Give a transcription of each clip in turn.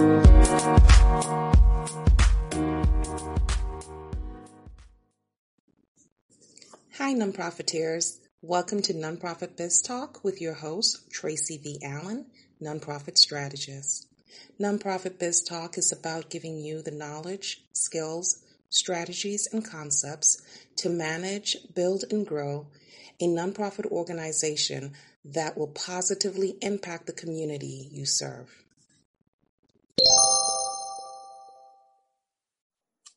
Hi, nonprofiteers. Welcome to Nonprofit Biz Talk with your host, Tracy V. Allen, Nonprofit Strategist. Nonprofit Biz Talk is about giving you the knowledge, skills, strategies, and concepts to manage, build, and grow a nonprofit organization that will positively impact the community you serve.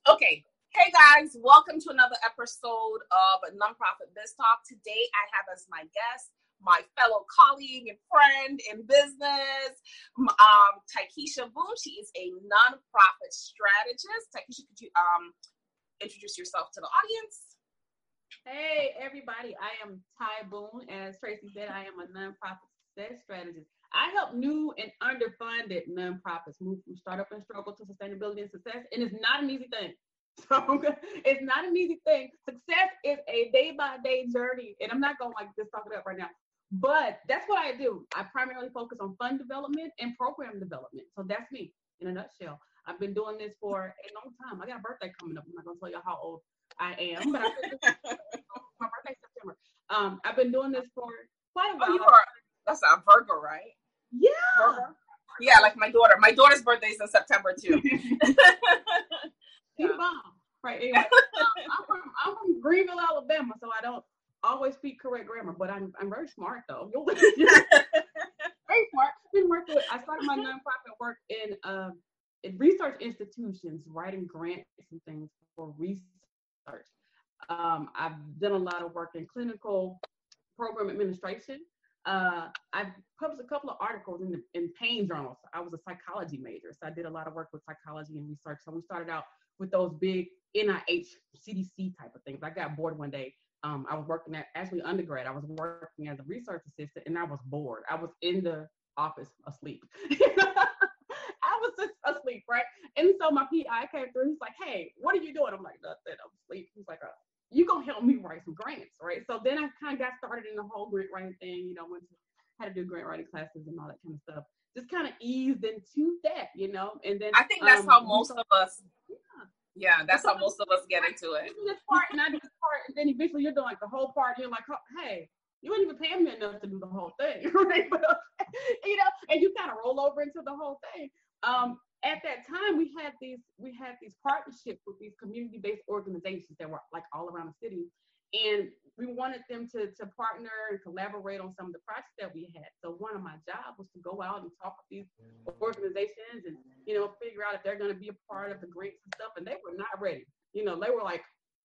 Okay. Hey guys, welcome to another episode of Nonprofit Biz Talk. Today I have as my guest my fellow colleague and friend in business, um, Taikisha Boone. She is a nonprofit strategist. Taikisha, could you um, introduce yourself to the audience? Hey, everybody. I am Ty Boone. As Tracy said, I am a nonprofit success strategist. I help new and underfunded nonprofits move from startup and struggle to sustainability and success. And it's not an easy thing. So it's not an easy thing. Success is a day by day journey. And I'm not going to like just talk it up right now. But that's what I do. I primarily focus on fund development and program development. So that's me in a nutshell. I've been doing this for a long time. I got a birthday coming up. I'm not gonna tell you how old I am, but my birthday September. Um, I've been doing this for quite a while. Oh, you are. That's a Virgo, right? Yeah. Yeah, like my daughter. My daughter's birthday is in September too. yeah. Right. Anyway, um, I'm, from, I'm from Greenville, Alabama, so I don't always speak correct grammar, but I'm I'm very smart though. very smart. Been working with, I started my nonprofit work in uh, in research institutions, writing grants and things for research. Um, I've done a lot of work in clinical program administration. Uh, I've published a couple of articles in the in pain journals. I was a psychology major, so I did a lot of work with psychology and research. So we started out with those big NIH, CDC type of things. I got bored one day um, I was working at actually undergrad. I was working as a research assistant, and I was bored. I was in the office asleep. I was just asleep, right? And so my PI came through. He's like, "Hey, what are you doing?" I'm like, "Nothing. I'm asleep." He's like, uh, "You gonna help me write some grants, right?" So then I kind of got started in the whole grant writing thing. You know, went to had to do grant writing classes and all that kind of stuff. Just kind of eased into that, you know. And then I think that's um, how most of us yeah, yeah that's how most of us get into it. This part and I do this part, and then eventually you're doing like the whole part. You're like, hey, you ain't even paying me enough to do the whole thing, right? But, you know, and you kind of roll over into the whole thing. Um, at that time, we had these we had these partnerships with these community-based organizations that were like all around the city, and we wanted them to, to partner and collaborate on some of the projects that we had. So one of my jobs was to go out and talk with these organizations and, you know, figure out if they're going to be a part of the grants and stuff. And they were not ready. You know, they were like,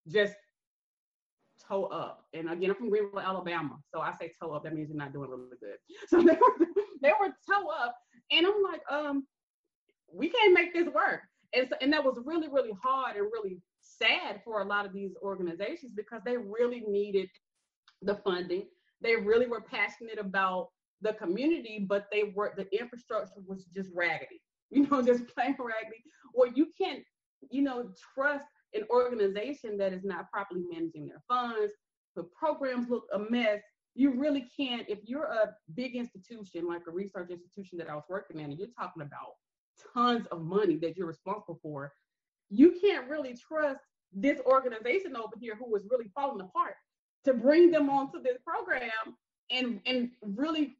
just toe up. And again, I'm from Greenville, Alabama. So I say toe up, that means you're not doing really good. So they were, they were toe up. And I'm like, um, we can't make this work. And, so, and that was really, really hard and really sad for a lot of these organizations because they really needed the funding. They really were passionate about the community, but they were the infrastructure was just raggedy, you know, just plain raggedy. Or you can't, you know, trust an organization that is not properly managing their funds. The programs look a mess. You really can't, if you're a big institution like a research institution that I was working in, and you're talking about tons of money that you're responsible for, you can't really trust this organization over here who is really falling apart to bring them onto this program and and really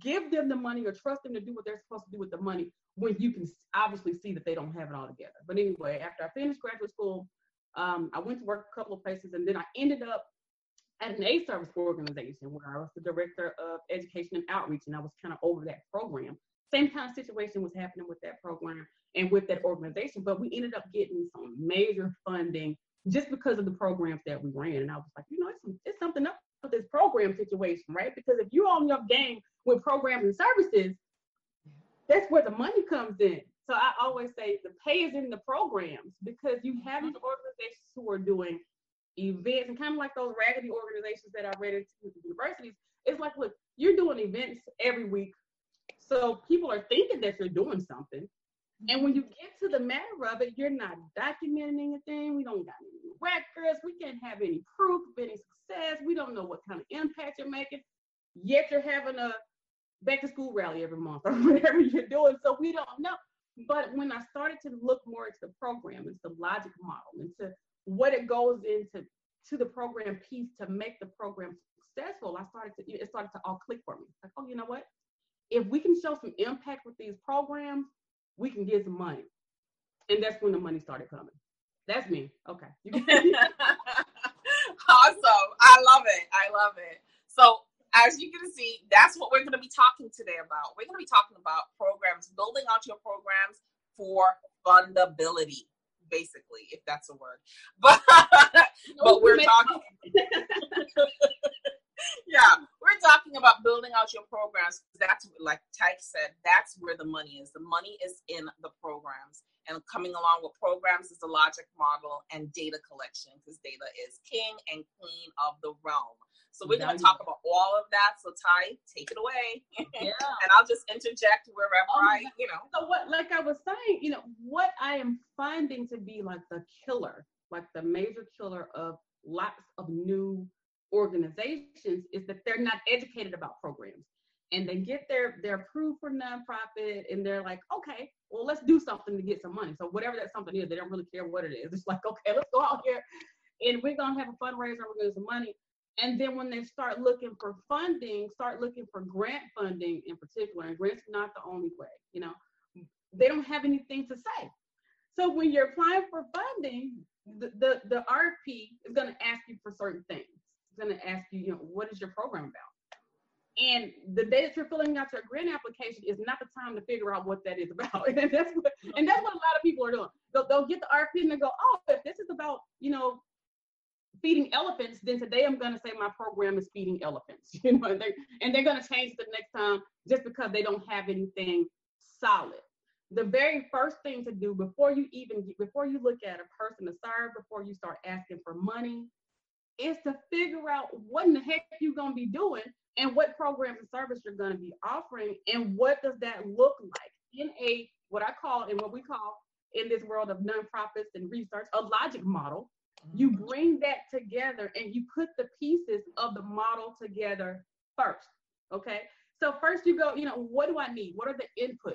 give them the money or trust them to do what they're supposed to do with the money when you can obviously see that they don't have it all together. But anyway, after I finished graduate school, um, I went to work a couple of places and then I ended up at an A service organization where I was the director of education and outreach and I was kind of over that program. Same kind of situation was happening with that program and with that organization, but we ended up getting some major funding just because of the programs that we ran. And I was like, you know, it's, it's something up with this program situation, right? Because if you're on your game with programs and services, that's where the money comes in. So I always say the pay is in the programs because you have these mm-hmm. organizations who are doing events and kind of like those raggedy organizations that I read into the universities. It's like, look, you're doing events every week so people are thinking that you're doing something. And when you get to the matter of it, you're not documenting anything. We don't got any records. We can't have any proof of any success. We don't know what kind of impact you're making. Yet you're having a back to school rally every month or whatever you're doing. So we don't know. But when I started to look more into the program, into the logic model, into what it goes into to the program piece to make the program successful, I started to it started to all click for me. Like, oh, you know what? If we can show some impact with these programs, we can get some money. And that's when the money started coming. That's me. Okay. awesome. I love it. I love it. So as you can see, that's what we're going to be talking today about. We're going to be talking about programs, building out your programs for fundability, basically, if that's a word. But but we're talking. yeah, we're talking about building out your programs. That's like Tyke said, that's where the money is. The money is in the programs. And coming along with programs is the logic model and data collection because data is king and queen of the realm. So we're going to talk about all of that. So Ty, take it away. Yeah. and I'll just interject wherever um, I, you know. So what, like I was saying, you know, what I am finding to be like the killer, like the major killer of lots of new organizations is that they're not educated about programs. And they get their their approved for nonprofit and they're like okay well let's do something to get some money. So whatever that something is they don't really care what it is. It's like okay let's go out here and we're gonna have a fundraiser we're gonna get some money. And then when they start looking for funding start looking for grant funding in particular and grants are not the only way you know they don't have anything to say. So when you're applying for funding the the, the rfp is going to ask you for certain things going to ask you you know what is your program about and the day that you're filling out your grant application is not the time to figure out what that is about. and that's what and that's what a lot of people are doing. They'll, they'll get the RFP and they go, oh, if this is about, you know, feeding elephants, then today I'm gonna say my program is feeding elephants. You know, and, they, and they're gonna change the next time just because they don't have anything solid. The very first thing to do before you even before you look at a person to serve, before you start asking for money, is to figure out what in the heck you're gonna be doing and what program and service you're going to be offering and what does that look like in a what i call and what we call in this world of nonprofits and research a logic model. You mm-hmm. bring that together and you put the pieces of the model together first okay? So first you go you know what do i need? What are the inputs?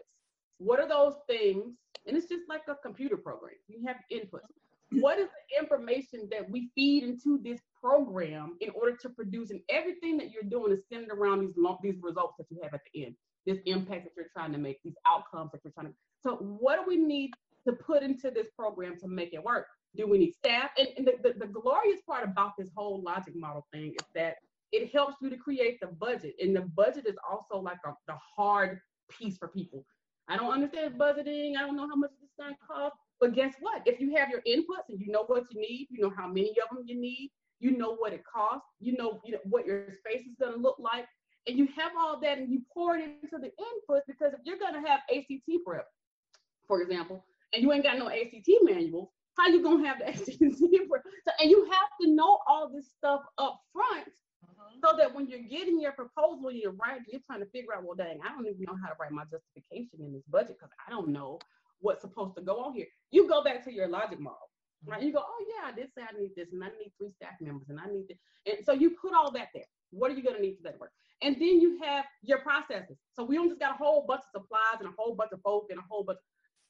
What are those things? And it's just like a computer program. You have inputs. What is the information that we feed into this program in order to produce and everything that you're doing is centered around these these results that you have at the end this impact that you're trying to make these outcomes that you're trying to so what do we need to put into this program to make it work do we need staff and, and the, the, the glorious part about this whole logic model thing is that it helps you to create the budget and the budget is also like a, the hard piece for people i don't understand budgeting i don't know how much this going costs. but guess what? If you have your inputs and you know what you need, you know how many of them you need, you know what it costs, you know, you know what your space is going to look like, and you have all that and you pour it into the inputs because if you're going to have ACT prep, for example, and you ain't got no ACT manual, how you gonna have the ACT prep? So, and you have to know all this stuff up front mm-hmm. so that when you're getting your proposal, you're writing, you're trying to figure out, well, dang, I don't even know how to write my justification in this budget because I don't know what's supposed to go on here. You go back to your logic model, right? You go, oh yeah, I did say I need this, and I need three staff members, and I need this. And so you put all that there. What are you going to need for that work? And then you have your processes. So we don't just got a whole bunch of supplies and a whole bunch of folk and a whole bunch.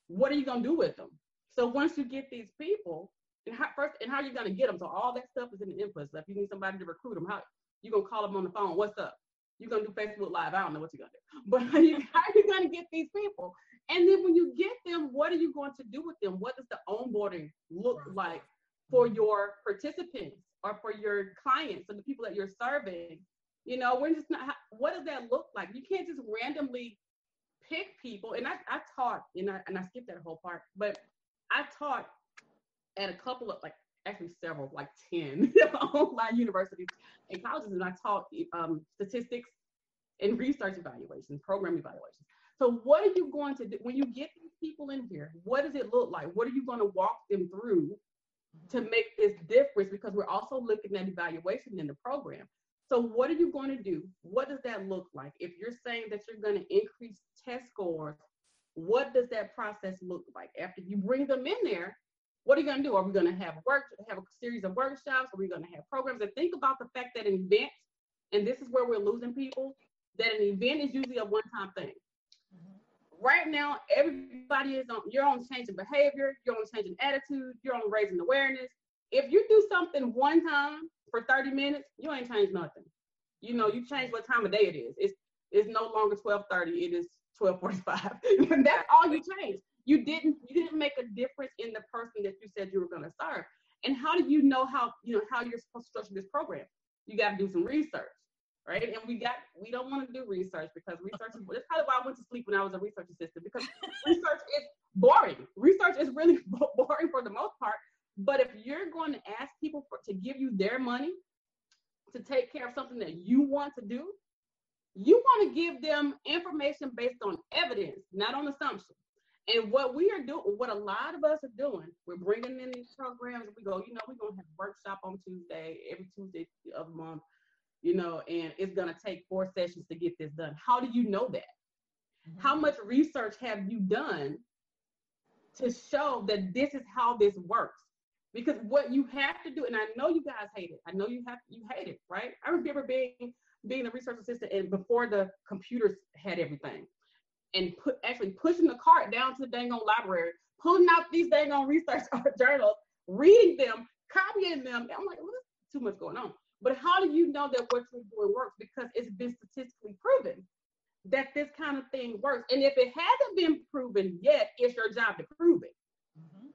What are you going to do with them? So once you get these people, and how, first, and how are you going to get them? So all that stuff is in the input If You need somebody to recruit them. How you gonna call them on the phone? What's up? You're gonna do Facebook Live. I don't know what you're gonna do, but how are you, how are you gonna get these people? And then when you get them, what are you going to do with them? What does the onboarding look like for mm-hmm. your participants or for your clients or the people that you're serving? You know, we're just not, what does that look like? You can't just randomly pick people. And I, I taught, and I, and I skipped that whole part, but I taught at a couple of like actually several, like 10 online universities and colleges, and I taught um, statistics and research evaluations, program evaluations. So what are you going to do when you get these people in here? What does it look like? What are you going to walk them through to make this difference? Because we're also looking at evaluation in the program. So what are you going to do? What does that look like? If you're saying that you're going to increase test scores, what does that process look like? After you bring them in there, what are you going to do? Are we going to have work, have a series of workshops? Are we going to have programs? And think about the fact that an event, and this is where we're losing people, that an event is usually a one-time thing mm-hmm. right now, everybody is on. You're on changing behavior. You're on changing attitude. You're on raising awareness. If you do something one time for 30 minutes, you ain't changed nothing. You know, you change what time of day it is. It's it's no longer 12:30. It is 12:45. That's all you changed. You didn't you didn't make a difference in the person that you said you were going to serve. And how do you know how you know how you're supposed to structure this program? You got to do some research right? And we got we don't want to do research because research is that's probably why I went to sleep when I was a research assistant because research is boring. Research is really boring for the most part. But if you're going to ask people for to give you their money to take care of something that you want to do, you want to give them information based on evidence, not on assumption. And what we are doing, what a lot of us are doing, we're bringing in these programs. We go, you know, we're gonna have a workshop on Tuesday, every Tuesday of the month you know, and it's going to take four sessions to get this done. How do you know that? Mm-hmm. How much research have you done to show that this is how this works? Because what you have to do, and I know you guys hate it. I know you have you hate it, right? I remember being being a research assistant and before the computers had everything, and put actually pushing the cart down to the dang on library, pulling out these dang on research journals, reading them, copying them. I'm like, well, there's too much going on. But how do you know that what you're doing works? Because it's been statistically proven that this kind of thing works. And if it hasn't been proven yet, it's your job to prove it. Mm-hmm.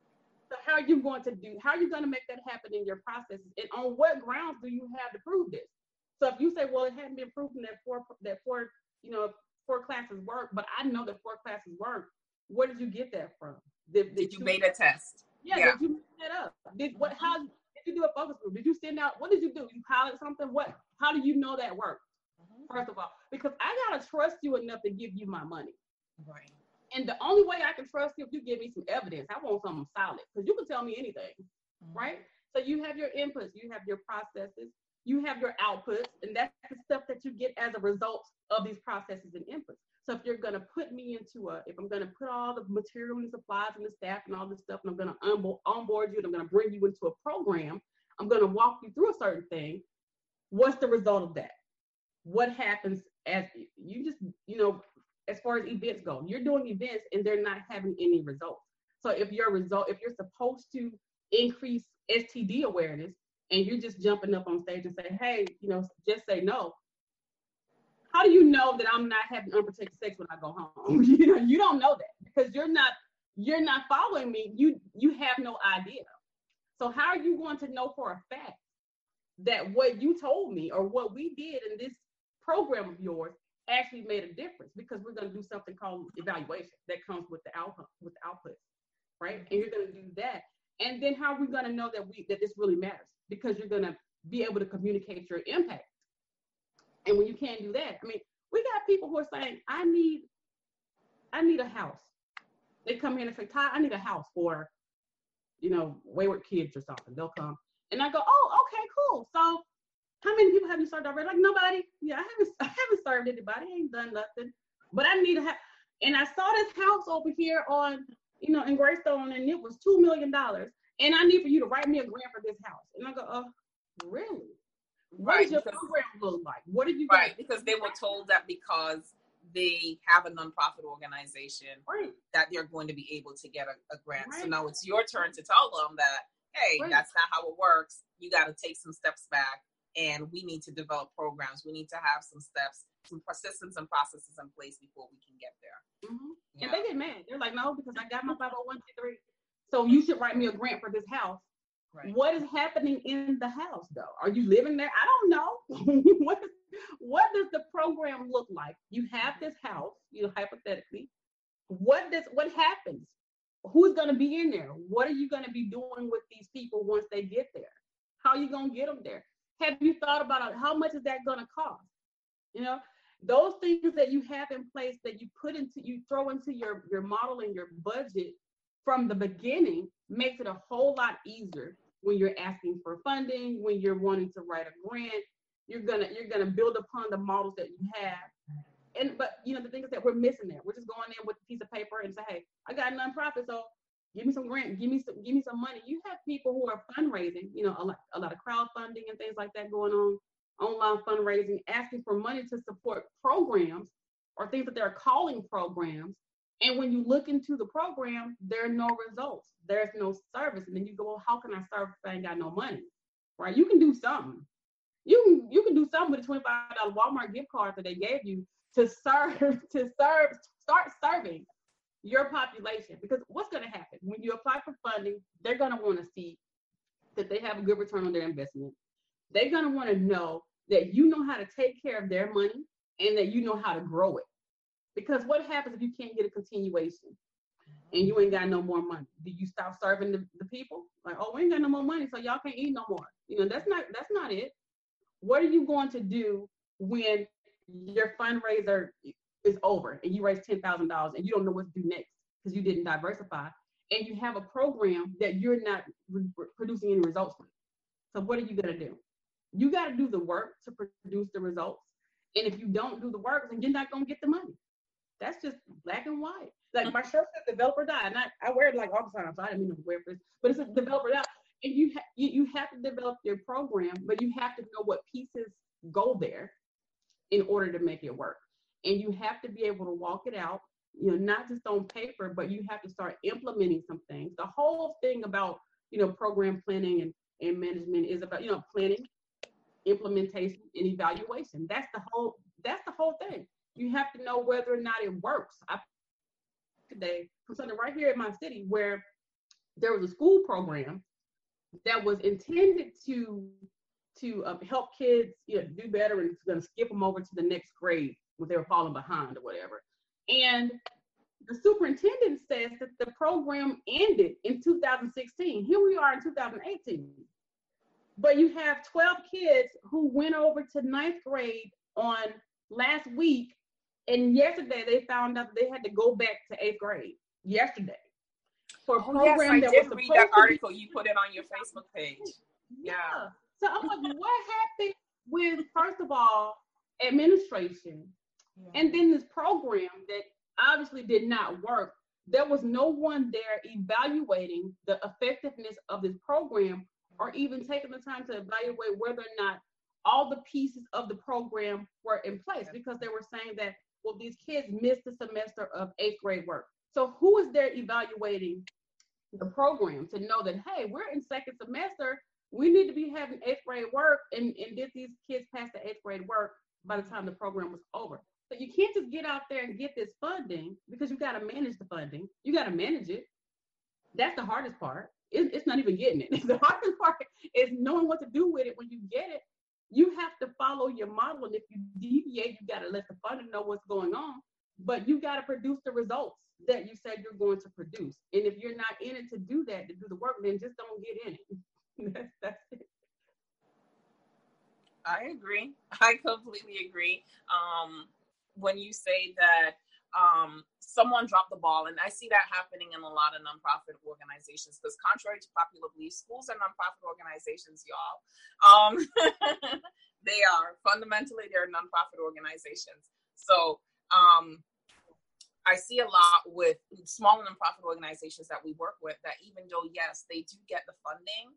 So how are you going to do? How are you going to make that happen in your processes? And on what grounds do you have to prove this? So if you say, well, it hadn't been proven that four that four you know four classes work, but I know that four classes work. Where did you get that from? Did, did, did you, make a test? Yeah, yeah, did you make that up? Did what? How did you do a focus group? Did you send out? What did you do? You pilot something? What? How do you know that worked? Mm-hmm. First of all, because I gotta trust you enough to give you my money. Right. And the only way I can trust you if you give me some evidence. I want something solid because you can tell me anything, mm-hmm. right? So you have your inputs, you have your processes, you have your outputs, and that's the stuff that you get as a result of these processes and inputs. So if you're gonna put me into a, if I'm gonna put all the material and supplies and the staff and all this stuff, and I'm gonna onboard, onboard you, and I'm gonna bring you into a program, I'm gonna walk you through a certain thing. What's the result of that? What happens as you just, you know, as far as events go, you're doing events and they're not having any results. So if your result, if you're supposed to increase STD awareness and you're just jumping up on stage and say, hey, you know, just say no, how do you know that I'm not having unprotected sex when I go home? you know, you don't know that because you're not you're not following me. You you have no idea. So how are you going to know for a fact that what you told me or what we did in this program of yours actually made a difference? Because we're going to do something called evaluation that comes with the output with the output, right? And you're going to do that. And then how are we going to know that we that this really matters? Because you're going to be able to communicate your impact and when you can't do that, I mean, we got people who are saying, I need, I need a house. They come here and say, Ty, I need a house for, you know, wayward kids or something. They'll come. And I go, oh, okay, cool. So how many people have you served already? Like nobody. Yeah, I haven't I haven't served anybody. I ain't done nothing. But I need a house. And I saw this house over here on, you know, in Greystone, and it was two million dollars. And I need for you to write me a grant for this house. And I go, oh, really? What right, does your because, program look like? What did you right? Because they were told that because they have a nonprofit organization right. that they're going to be able to get a, a grant. Right. So now it's your turn to tell them that, hey, right. that's not how it works. You got to take some steps back, and we need to develop programs. We need to have some steps, some systems and processes in place before we can get there. Mm-hmm. Yeah. And they get mad. They're like, no, because I got my 501c3. So you should write me a grant for this house. Right. What is happening in the house though? Are you living there? I don't know. what, what does the program look like? You have this house, you know, hypothetically. What does what happens? Who's gonna be in there? What are you gonna be doing with these people once they get there? How are you gonna get them there? Have you thought about uh, how much is that gonna cost? You know, those things that you have in place that you put into you throw into your your model and your budget from the beginning makes it a whole lot easier when you're asking for funding, when you're wanting to write a grant. You're gonna you're gonna build upon the models that you have. And but you know the thing is that we're missing that. We're just going in with a piece of paper and say, hey, I got a nonprofit, so give me some grant, give me some give me some money. You have people who are fundraising, you know, a lot, a lot of crowdfunding and things like that going on, online fundraising, asking for money to support programs or things that they're calling programs And when you look into the program, there are no results. There's no service. And then you go, well, how can I serve if I ain't got no money? Right? You can do something. You can you can do something with a $25 Walmart gift card that they gave you to serve, to serve, start serving your population. Because what's going to happen when you apply for funding, they're going to want to see that they have a good return on their investment. They're going to want to know that you know how to take care of their money and that you know how to grow it. Because what happens if you can't get a continuation and you ain't got no more money? Do you stop serving the, the people? Like, oh, we ain't got no more money, so y'all can't eat no more. You know, that's not that's not it. What are you going to do when your fundraiser is over and you raise ten thousand dollars and you don't know what to do next because you didn't diversify and you have a program that you're not re- producing any results with? So what are you to do? You got to do the work to produce the results. And if you don't do the work, then you're not to get the money. That's just black and white. Like mm-hmm. my shirt says developer die. And I, I wear it like all the time, so I didn't mean to wear this, but it's a developer die. And you, ha- you you have to develop your program, but you have to know what pieces go there in order to make it work. And you have to be able to walk it out, you know, not just on paper, but you have to start implementing some things. The whole thing about, you know, program planning and, and management is about, you know, planning, implementation, and evaluation. That's the whole that's the whole thing. You have to know whether or not it works. I today from something right here in my city where there was a school program that was intended to to um, help kids you know, do better and going to skip them over to the next grade when they were falling behind or whatever. And the superintendent says that the program ended in 2016. Here we are in 2018. But you have 12 kids who went over to ninth grade on last week and yesterday they found out they had to go back to eighth grade. Yesterday. For a program oh, yes, I that did read that article you put it on your Facebook page. Yeah. yeah. So I'm like, what happened with first of all administration, yeah. and then this program that obviously did not work. There was no one there evaluating the effectiveness of this program, or even taking the time to evaluate whether or not all the pieces of the program were in place because they were saying that well these kids missed the semester of eighth grade work. So who is there evaluating the program to know that hey we're in second semester we need to be having eighth grade work and, and did these kids pass the eighth grade work by the time the program was over? So you can't just get out there and get this funding because you got to manage the funding. You got to manage it. That's the hardest part. It, it's not even getting it. The hardest part is knowing what to do with it when you get it you have to follow your model. And if you deviate, you got to let the funder know what's going on. But you got to produce the results that you said you're going to produce. And if you're not in it to do that, to do the work, then just don't get in it. that's, that's it. I agree. I completely agree. Um, when you say that um, someone dropped the ball. And I see that happening in a lot of nonprofit organizations because, contrary to popular belief, schools are nonprofit organizations, y'all. Um, they are fundamentally they're nonprofit organizations. So um, I see a lot with small nonprofit organizations that we work with that even though yes they do get the funding,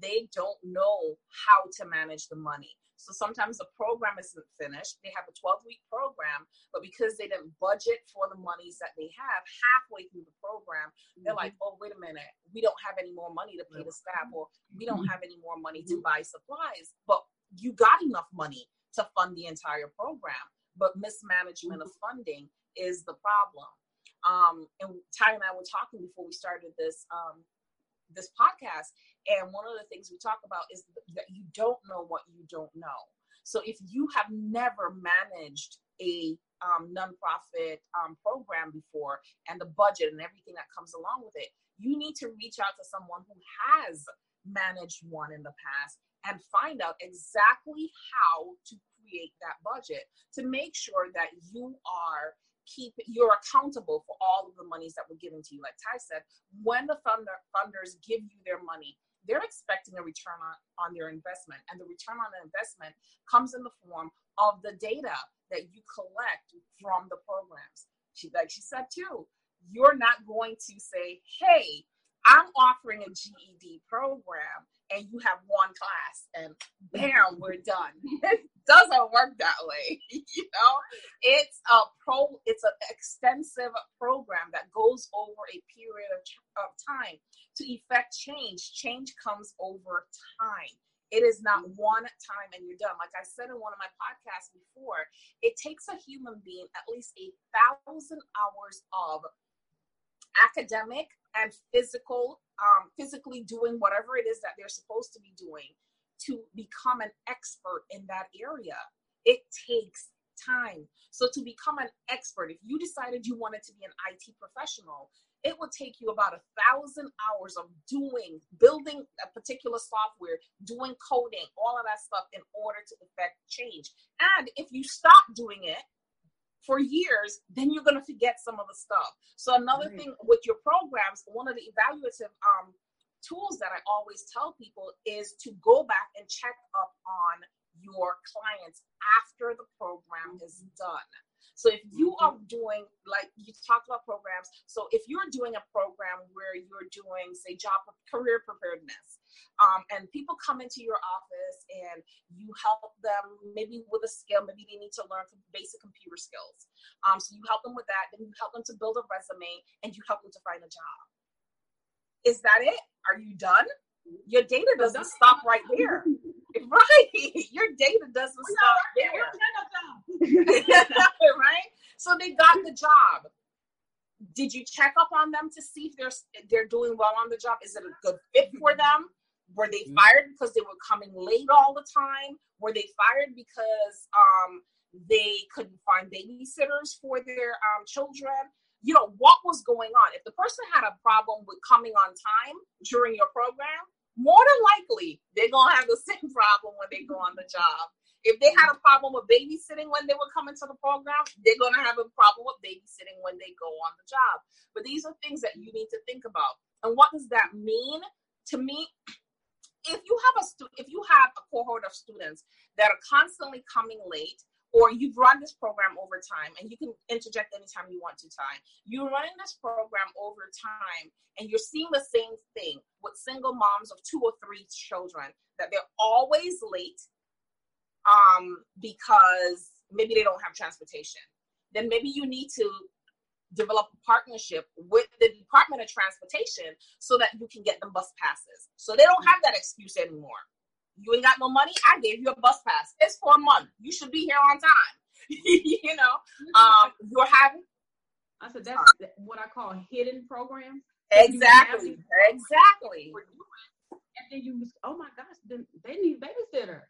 they don't know how to manage the money. So sometimes the program isn't finished. They have a 12 week program, but because they didn't budget for the monies that they have halfway through the program, they're mm-hmm. like, oh, wait a minute, we don't have any more money to pay the staff, or we don't mm-hmm. have any more money to mm-hmm. buy supplies. But you got enough money to fund the entire program, but mismanagement of funding is the problem. Um, and Ty and I were talking before we started this um, this podcast and one of the things we talk about is that you don't know what you don't know. So if you have never managed a um, nonprofit um, program before and the budget and everything that comes along with it, you need to reach out to someone who has managed one in the past and find out exactly how to create that budget to make sure that you are keep you're accountable for all of the monies that were given to you like ty said when the funder, funders give you their money they're expecting a return on, on their investment. And the return on the investment comes in the form of the data that you collect from the programs. She, like she said too, you're not going to say, hey, I'm offering a GED program and you have one class and bam, we're done. it doesn't work that way. you know, it's a pro, it's an extensive program that goes over a period of, of time to effect change. Change comes over time. It is not one time and you're done. Like I said in one of my podcasts before, it takes a human being at least a thousand hours of academic and physical um, physically doing whatever it is that they're supposed to be doing to become an expert in that area. It takes time. So, to become an expert, if you decided you wanted to be an IT professional, it will take you about a thousand hours of doing, building a particular software, doing coding, all of that stuff in order to effect change. And if you stop doing it, for years, then you're going to forget some of the stuff. So another right. thing with your programs, one of the evaluative um, tools that I always tell people is to go back and check up on your clients after the program is done. So if you mm-hmm. are doing like you talked about programs, so if you're doing a program where you're doing say job career preparedness, um, and people come into your office and you help them maybe with a skill, maybe they need to learn some basic computer skills. Um, so you help them with that, then you help them to build a resume, and you help them to find a job. Is that it? Are you done? Your data doesn't stop right there. Right. Your data doesn't stop there. right? So they got the job. Did you check up on them to see if they're they're doing well on the job? Is it a good fit for them? Were they mm-hmm. fired because they were coming late all the time? Were they fired because um, they couldn't find babysitters for their um, children? You know, what was going on? If the person had a problem with coming on time during your program, more than likely they're gonna have the same problem when they go on the job. If they had a problem with babysitting when they were coming to the program, they're gonna have a problem with babysitting when they go on the job. But these are things that you need to think about. And what does that mean? To me, if you have a stu- if you have a cohort of students that are constantly coming late or you've run this program over time and you can interject anytime you want to time you're running this program over time and you're seeing the same thing with single moms of two or three children that they're always late um, because maybe they don't have transportation. Then maybe you need to develop a partnership with the department of transportation so that you can get them bus passes. So they don't have that excuse anymore you ain't got no money. I gave you a bus pass. It's for a month. You should be here on time. you know, um, you're having. I said that's what I call hidden programs. Exactly. Exactly. And then you, oh my gosh, they need babysitter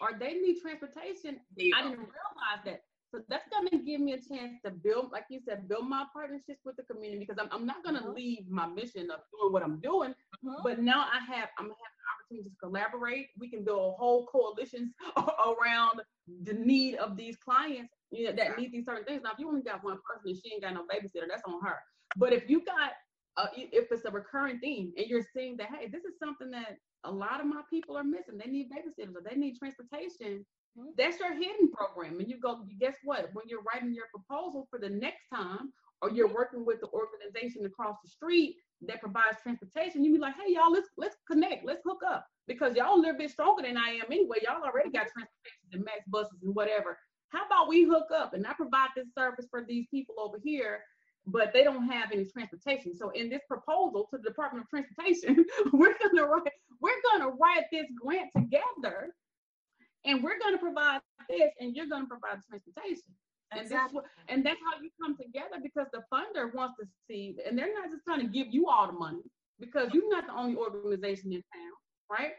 or they need transportation. I didn't realize that. So that's gonna give me a chance to build, like you said, build my partnerships with the community because I'm, I'm not gonna mm-hmm. leave my mission of doing what I'm doing, mm-hmm. but now I have I'm gonna have opportunity to collaborate. We can build whole coalitions around the need of these clients you know, that need these certain things. Now, if you only got one person and she ain't got no babysitter, that's on her. But if you got, uh, if it's a recurring theme and you're seeing that, hey, this is something that a lot of my people are missing. They need babysitters or they need transportation. Mm-hmm. That's your hidden program. And you go, guess what? When you're writing your proposal for the next time, or you're working with the organization across the street that provides transportation, you be like, hey y'all, let's let's connect, let's hook up because y'all a little bit stronger than I am anyway. Y'all already got transportation and MAX buses and whatever. How about we hook up and I provide this service for these people over here, but they don't have any transportation. So in this proposal to the Department of Transportation, we're gonna write we're gonna write this grant together, and we're gonna provide this, and you're gonna provide the transportation. And exactly. that's what, and that's how you come together because the funder wants to see, and they're not just trying to give you all the money because you're not the only organization in town, right?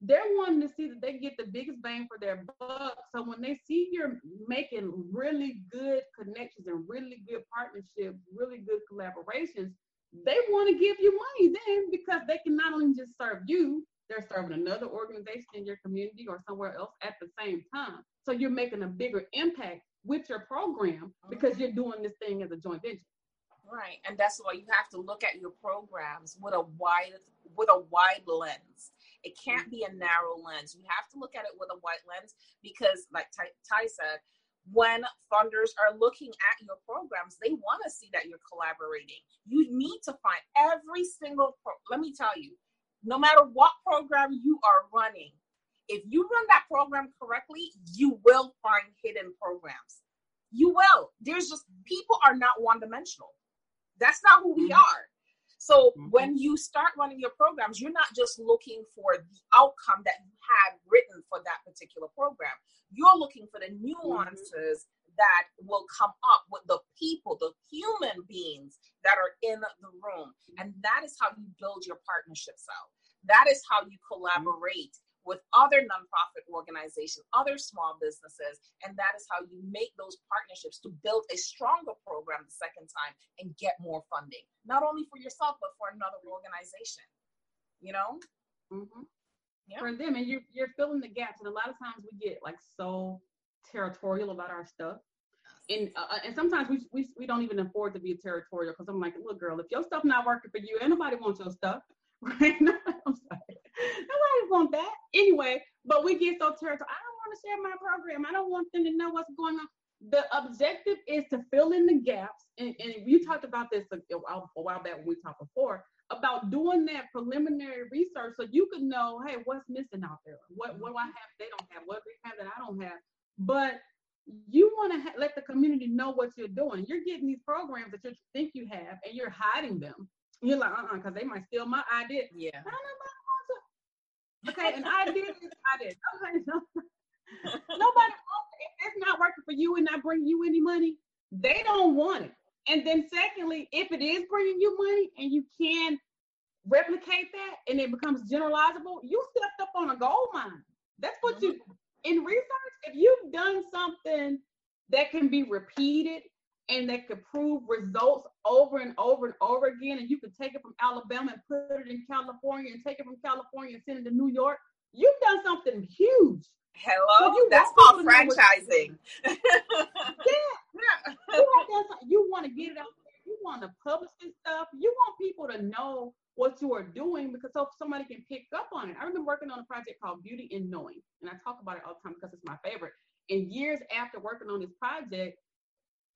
They're wanting to see that they get the biggest bang for their buck. So when they see you're making really good connections and really good partnerships, really good collaborations, they want to give you money then because they can not only just serve you, they're serving another organization in your community or somewhere else at the same time. So you're making a bigger impact with your program because you're doing this thing as a joint venture. Right, and that's why you have to look at your programs with a wide with a wide lens. It can't be a narrow lens. You have to look at it with a wide lens because, like Ty, Ty said, when funders are looking at your programs, they want to see that you're collaborating. You need to find every single, pro- let me tell you, no matter what program you are running, if you run that program correctly, you will find hidden programs. You will. There's just people are not one dimensional. That's not who we mm-hmm. are. So mm-hmm. when you start running your programs, you're not just looking for the outcome that you had written for that particular program. You're looking for the mm-hmm. nuances. That will come up with the people, the human beings that are in the room. And that is how you build your partnerships out. That is how you collaborate with other nonprofit organizations, other small businesses, and that is how you make those partnerships to build a stronger program the second time and get more funding, not only for yourself but for another organization. You know. Mm-hmm. Yeah. For them, and you're you're filling the gaps, and a lot of times we get like so territorial about our stuff. And, uh, and sometimes we, we we don't even afford to be territorial because I'm like, look, girl, if your stuff not working for you, anybody wants your stuff, right? I'm sorry. Nobody want that anyway. But we get so territorial. I don't want to share my program. I don't want them to know what's going on. The objective is to fill in the gaps. And, and you talked about this a, a while back when we talked before about doing that preliminary research so you could know, hey, what's missing out there? What what do I have they don't have? What do they have that I don't have? But you want to ha- let the community know what you're doing. You're getting these programs that you think you have, and you're hiding them. You're like, uh-uh, because they might steal my idea. Yeah. Okay, and I did this, I did. Okay, so nobody if it's not working for you and not bringing you any money, they don't want it. And then secondly, if it is bringing you money and you can replicate that and it becomes generalizable, you stepped up on a gold mine. That's what mm-hmm. you in research. If you've done something that can be repeated and that could prove results over and over and over again, and you could take it from Alabama and put it in California, and take it from California and send it to New York, you've done something huge. Hello, so that's called franchising. yeah, yeah. You, you want to get it out. You want to publish this stuff. You want people to know what you are doing because so somebody can pick up on it. I remember working on a project called Beauty in Knowing, and I talk about it all the time because it's my favorite. And years after working on this project,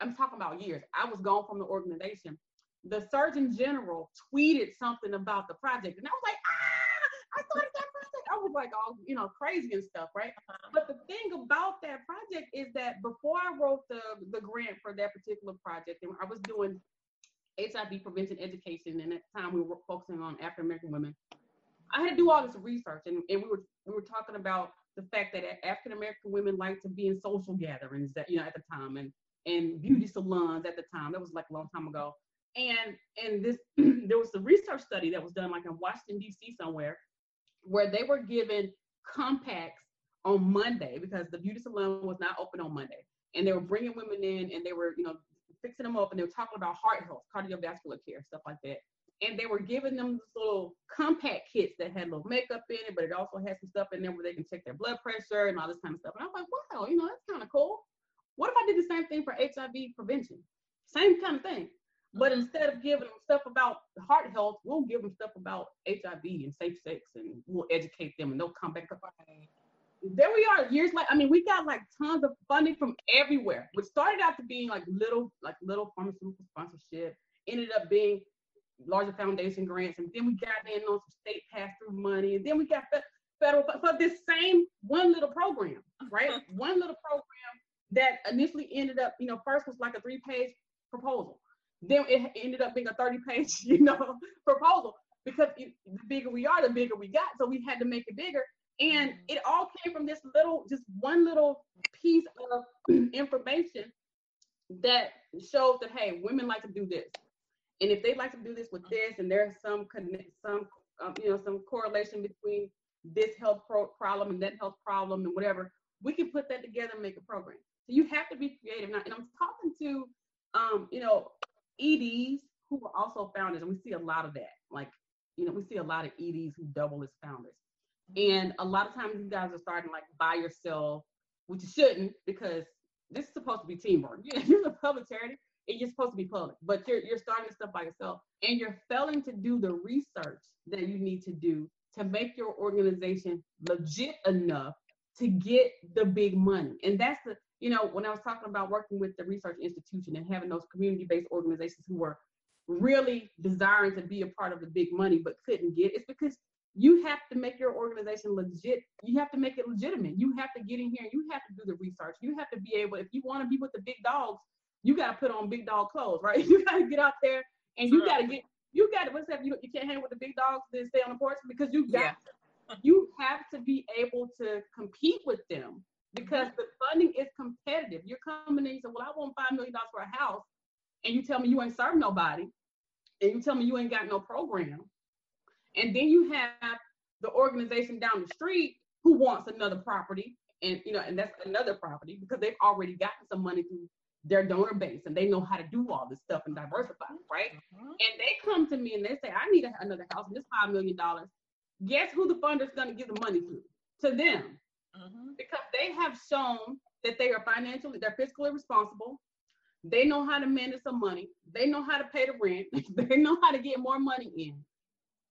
I'm talking about years. I was gone from the organization. The Surgeon General tweeted something about the project, and I was like, ah, I started that project. I was like all you know crazy and stuff, right? Uh-huh. But the thing about that project is that before I wrote the the grant for that particular project, and I was doing HIV prevention education, and at the time we were focusing on African American women. I had to do all this research, and, and we were we were talking about the fact that African American women like to be in social gatherings that you know at the time, and and beauty salons at the time. That was like a long time ago. And and this there was a research study that was done like in Washington D.C. somewhere, where they were given compacts on Monday because the beauty salon was not open on Monday, and they were bringing women in and they were you know fixing them up and they were talking about heart health, cardiovascular care, stuff like that. And they were giving them this little compact kits that had little makeup in it, but it also had some stuff in there where they can check their blood pressure and all this kind of stuff. And I was like, wow, you know, that's kind of cool. What if I did the same thing for HIV prevention? Same kind of thing. But mm-hmm. instead of giving them stuff about heart health, we'll give them stuff about HIV and safe sex and we'll educate them and they'll come back. There we are, years later. I mean, we got like tons of funding from everywhere, which started out to being like little, like little pharmaceutical sponsorship, ended up being larger foundation grants, and then we got in on some state pass-through money, and then we got federal for this same one little program, right? one little program that initially ended up, you know, first was like a three page proposal. Then it ended up being a 30 page, you know, proposal because it, the bigger we are, the bigger we got. So we had to make it bigger. And mm-hmm. it all came from this little, just one little piece of information that shows that, hey, women like to do this. And if they like to do this with this, and there's some some um, you know some correlation between this health pro- problem and that health problem and whatever, we can put that together and make a program. So you have to be creative. Now, and I'm talking to, um, you know, EDs who are also founders, and we see a lot of that. Like, you know, we see a lot of EDs who double as founders. And a lot of times you guys are starting like by yourself, which you shouldn't because this is supposed to be teamwork. You're a public charity and you're supposed to be public, but you're you're starting stuff by yourself and you're failing to do the research that you need to do to make your organization legit enough to get the big money. And that's the you know, when I was talking about working with the research institution and having those community-based organizations who were really desiring to be a part of the big money but couldn't get, it's because you have to make your organization legit. You have to make it legitimate. You have to get in here and you have to do the research. You have to be able, if you want to be with the big dogs, you got to put on big dog clothes, right? You got to get out there and you got to get, you got to, what's that? You, you can't hang with the big dogs to stay on the porch because you got, yeah. you have to be able to compete with them because the funding is competitive. You're coming in and say, well, I want $5 million for a house. And you tell me you ain't serve nobody. And you tell me you ain't got no program and then you have the organization down the street who wants another property, and you know, and that's another property because they've already gotten some money through their donor base and they know how to do all this stuff and diversify, right? Mm-hmm. And they come to me and they say, I need a, another house and this five million dollars. Guess who the funder's gonna give the money to? To them. Mm-hmm. Because they have shown that they are financially, they're fiscally responsible. They know how to manage some money. They know how to pay the rent. they know how to get more money in.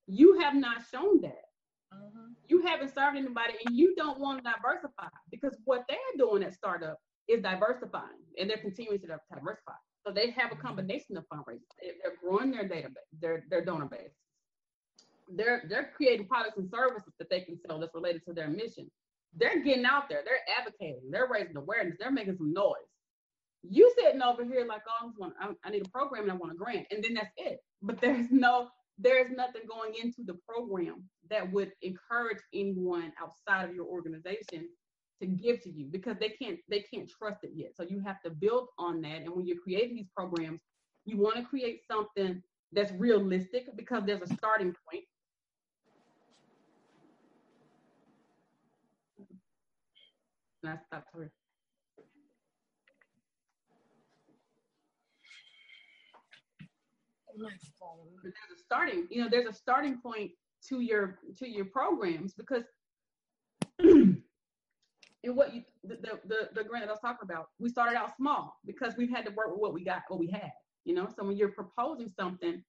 You have not shown that. Mm-hmm. You haven't served anybody and you don't want to diversify because what they're doing at startup is diversifying and they're continuing to diversify. So they have a combination of fundraising. They're growing their database, their, their donor base. They're, they're creating products and services that they can sell that's related to their mission. They're getting out there, they're advocating, they're raising awareness, they're making some noise. You sitting over here like, oh, I, I need a program and I want a grant, and then that's it. But there's no there's nothing going into the program that would encourage anyone outside of your organization to give to you because they can't they can't trust it yet. So you have to build on that. And when you're creating these programs you want to create something that's realistic because there's a starting point. And I stopped. My phone. But there's a starting, you know, there's a starting point to your to your programs because and what you the, the the grant that I was talking about, we started out small because we've had to work with what we got, what we had. You know, so when you're proposing something,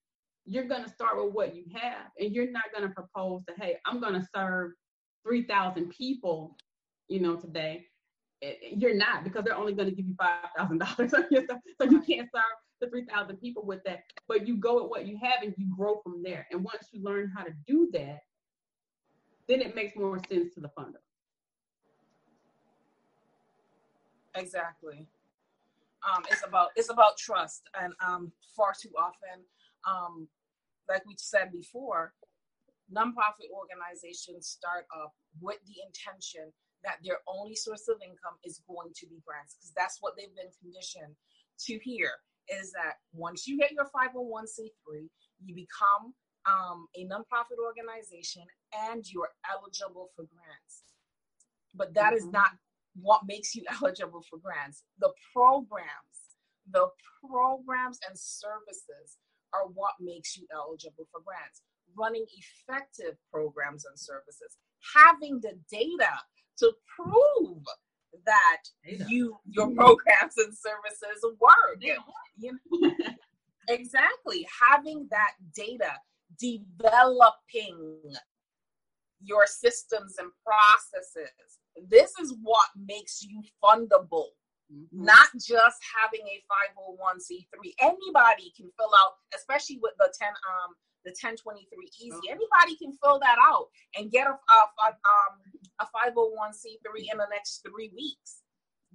you're gonna start with what you have, and you're not gonna propose to, hey, I'm gonna serve three thousand people, you know, today. Eh, eh, you're not because they're only gonna give you five thousand dollars. So you can't serve to 3,000 people with that, but you go with what you have and you grow from there. And once you learn how to do that, then it makes more sense to the funder. Exactly. Um, it's about it's about trust, and um, far too often, um, like we said before, nonprofit organizations start up with the intention that their only source of income is going to be grants because that's what they've been conditioned to hear is that once you get your 501c3, you become um, a nonprofit organization and you're eligible for grants. But that mm-hmm. is not what makes you eligible for grants. The programs, the programs and services are what makes you eligible for grants. Running effective programs and services, having the data to prove that you your programs and services work. You know? exactly. Having that data, developing your systems and processes. This is what makes you fundable. Mm-hmm. Not just having a 501c3. Anybody can fill out, especially with the 10 um the 1023 easy. Okay. Anybody can fill that out and get a, a, a um a 501c3 in the next three weeks.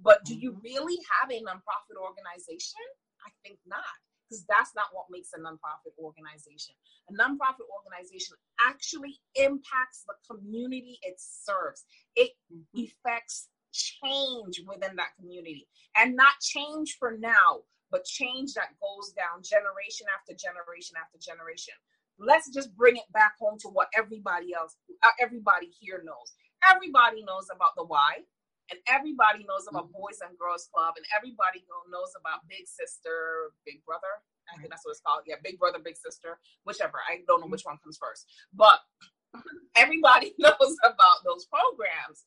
But do you mm-hmm. really have a nonprofit organization? I think not, because that's not what makes a nonprofit organization. A nonprofit organization actually impacts the community it serves, it mm-hmm. affects change within that community and not change for now but change that goes down generation after generation after generation let's just bring it back home to what everybody else uh, everybody here knows everybody knows about the Y, and everybody knows about mm-hmm. Boys and Girls Club, and everybody knows about Big Sister, Big Brother. I think that's what it's called. Yeah, Big Brother, Big Sister, whichever. I don't know mm-hmm. which one comes first, but everybody knows about those programs.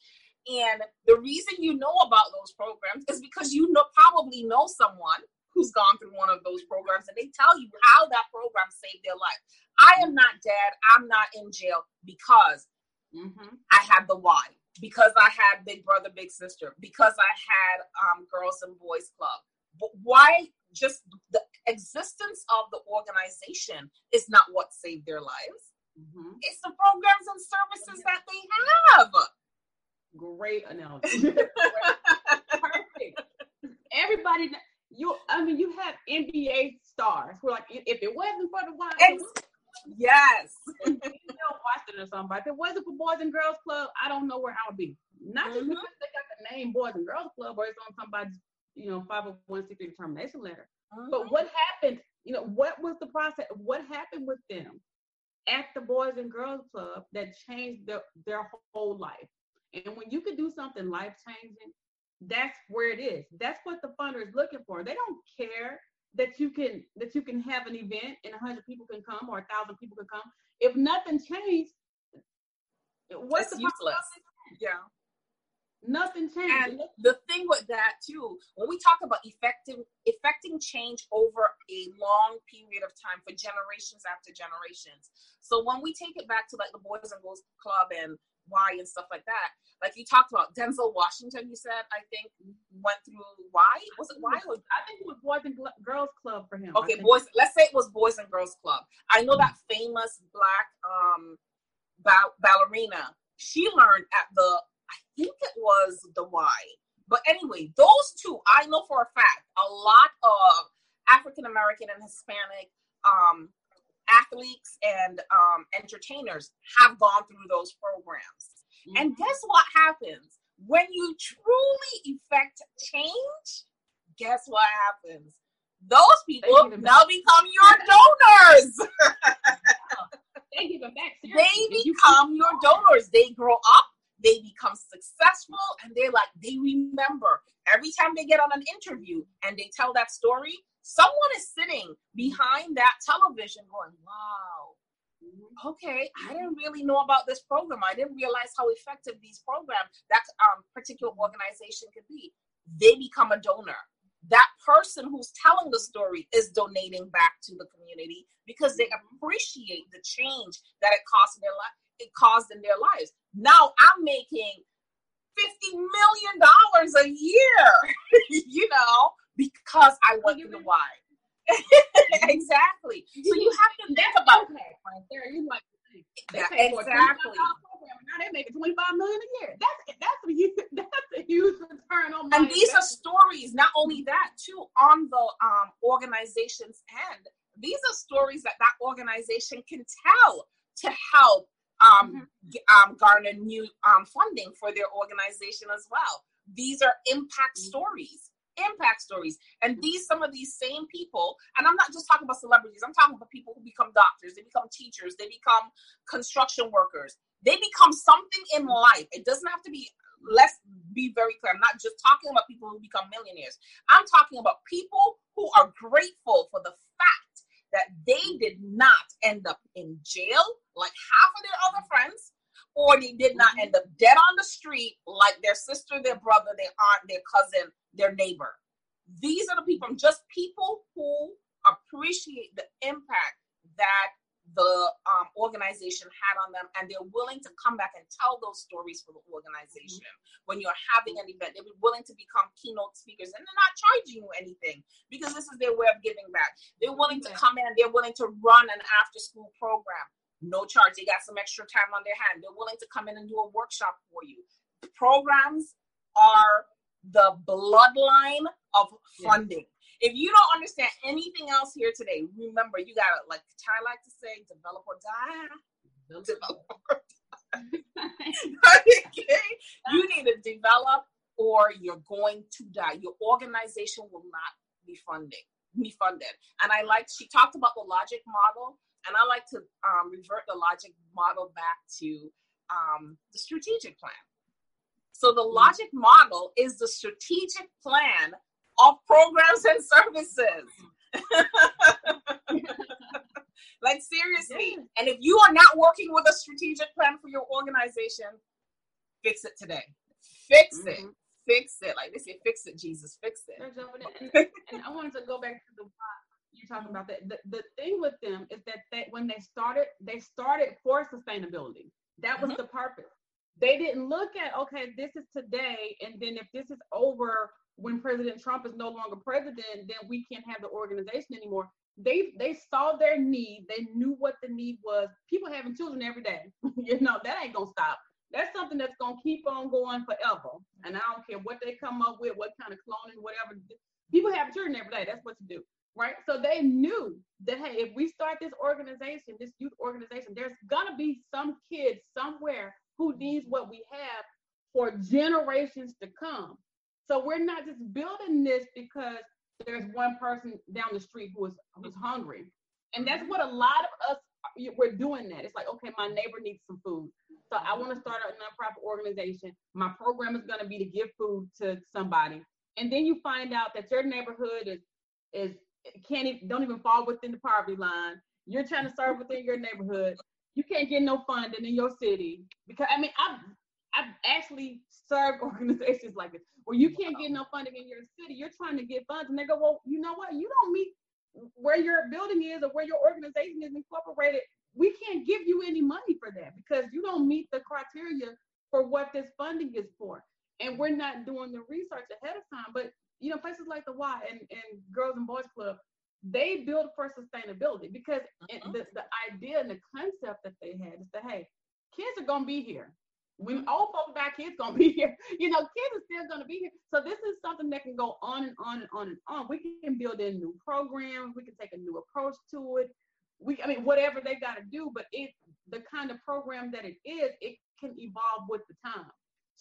And the reason you know about those programs is because you know probably know someone who's gone through one of those programs and they tell you how that program saved their life. I am not dead. I'm not in jail because Mm-hmm. I had the Y because I had Big Brother, Big Sister, because I had um, Girls and Boys Club. But why just the existence of the organization is not what saved their lives? Mm-hmm. It's the programs and services that they have. Great analogy. Perfect. Everybody, you. I mean, you have NBA stars who are like, if it wasn't for the Wild, Ex- yes, you know, Boston or something. If it wasn't for Boys and Girls Club, I don't know where I would be. Not just mm-hmm. because they got the name Boys and Girls Club or it's on somebody's, you know, 501c determination letter. Mm-hmm. But what happened? You know, what was the process? What happened with them at the Boys and Girls Club that changed their, their whole life? And when you can do something life changing, that's where it is. That's what the funder is looking for. They don't care that you can that you can have an event and a hundred people can come or a thousand people can come. If nothing changed, what's it's the useless? Yeah. Nothing changed. And the thing with that too, when we talk about effective effecting change over a long period of time for generations after generations. So when we take it back to like the Boys and Girls Club and Y and stuff like that. Like you talked about Denzel Washington, you said I think went through why was it why? was I think it was Boys and Girls Club for him. Okay, boys. Let's say it was Boys and Girls Club. I know that famous black um ba- ballerina. She learned at the I think it was the Y. But anyway, those two I know for a fact. A lot of African American and Hispanic um athletes and um, entertainers have gone through those programs. Mm-hmm. And guess what happens? When you truly effect change, guess what happens? Those people now become your donors. they give them back. They become your donors. They grow up, they become successful, and they're like, they remember every time they get on an interview and they tell that story, someone is sitting behind that television going, wow, okay, I didn't really know about this program. I didn't realize how effective these programs, that um, particular organization could be. They become a donor. That person who's telling the story is donating back to the community because they appreciate the change that it caused in their life. It caused in their lives. Now I'm making fifty million dollars a year. you know, because I went through the Y. exactly. So you have to think about that right there. You like yeah, exactly. Now they're making twenty five million a year. That's that's a huge that's a huge return on. And these are stories. Not only that, too, on the um, organization's end, these are stories that that organization can tell to help um, mm-hmm. um, garner new um, funding for their organization as well. These are impact mm-hmm. stories impact stories. And these, some of these same people, and I'm not just talking about celebrities, I'm talking about people who become doctors, they become teachers, they become construction workers, they become something in life. It doesn't have to be, let's be very clear. I'm not just talking about people who become millionaires. I'm talking about people who are grateful for the fact that they did not end up in jail like half of their other friends or they did not end up dead on the street like their sister, their brother, their aunt, their cousin, their neighbor. These are the people, just people who appreciate the impact that the um, organization had on them, and they're willing to come back and tell those stories for the organization. Mm-hmm. When you're having an event, they're willing to become keynote speakers, and they're not charging you anything because this is their way of giving back. They're willing to come in, they're willing to run an after-school program, no charge. They got some extra time on their hand. They're willing to come in and do a workshop for you. programs are the bloodline of funding. Yeah. If you don't understand anything else here today, remember you gotta like I like to say, develop or die. Develop or die. okay? You need to develop or you're going to die. Your organization will not be funding, be funded. And I like she talked about the logic model, and I like to um, revert the logic model back to um, the strategic plan. So the logic model is the strategic plan of programs and services. like seriously. And if you are not working with a strategic plan for your organization, fix it today. Fix mm-hmm. it. Fix it. Like they say, fix it, Jesus, fix it. And, and I wanted to go back to the you're talking about that. The, the thing with them is that they, when they started, they started for sustainability That was mm-hmm. the purpose. They didn't look at, okay, this is today, and then if this is over when President Trump is no longer president, then we can't have the organization anymore. They they saw their need. They knew what the need was. People having children every day. you know, that ain't gonna stop. That's something that's gonna keep on going forever. And I don't care what they come up with, what kind of cloning, whatever. People have children every day. That's what you do right? So they knew that hey, if we start this organization, this youth organization, there's gonna be some kid somewhere who needs what we have for generations to come. So we're not just building this because there's one person down the street who is who's hungry, and that's what a lot of us we're doing. That it's like okay, my neighbor needs some food, so I want to start a nonprofit organization. My program is going to be to give food to somebody, and then you find out that your neighborhood is is can't even don't even fall within the poverty line. You're trying to serve within your neighborhood. You can't get no funding in your city because I mean I've I've actually served organizations like this where you can't get no funding in your city. You're trying to get funds and they go, well, you know what? You don't meet where your building is or where your organization is incorporated. We can't give you any money for that because you don't meet the criteria for what this funding is for. And we're not doing the research ahead of time. But you know, places like the Y and, and Girls and Boys Club, they build for sustainability because uh-huh. the, the idea and the concept that they had is that, hey, kids are going to be here. When mm-hmm. old folks die, kids gonna be here. You know, kids are still gonna be here. So this is something that can go on and on and on and on. We can build in new programs. We can take a new approach to it. We, I mean, whatever they got to do, but it, the kind of program that it is, it can evolve with the time.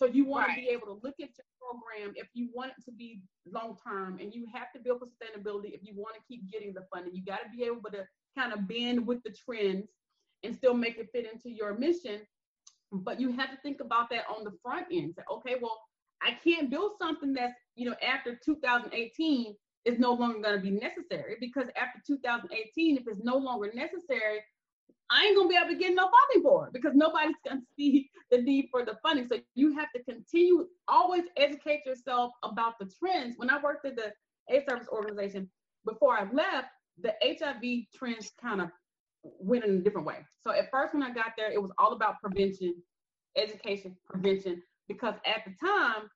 So you want right. to be able to look at your program if you want it to be long term and you have to build for sustainability if you want to keep getting the funding. You got to be able to kind of bend with the trends and still make it fit into your mission. But you have to think about that on the front end. Say, okay, well, I can't build something that's, you know, after 2018 is no longer going to be necessary because after 2018, if it's no longer necessary, I ain't gonna be able to get no funding for it because nobody's gonna see the need for the funding. So you have to continue always educate yourself about the trends. When I worked at the AIDS service organization before I left, the HIV trends kind of went in a different way. So at first when I got there, it was all about prevention, education, prevention, because at the time,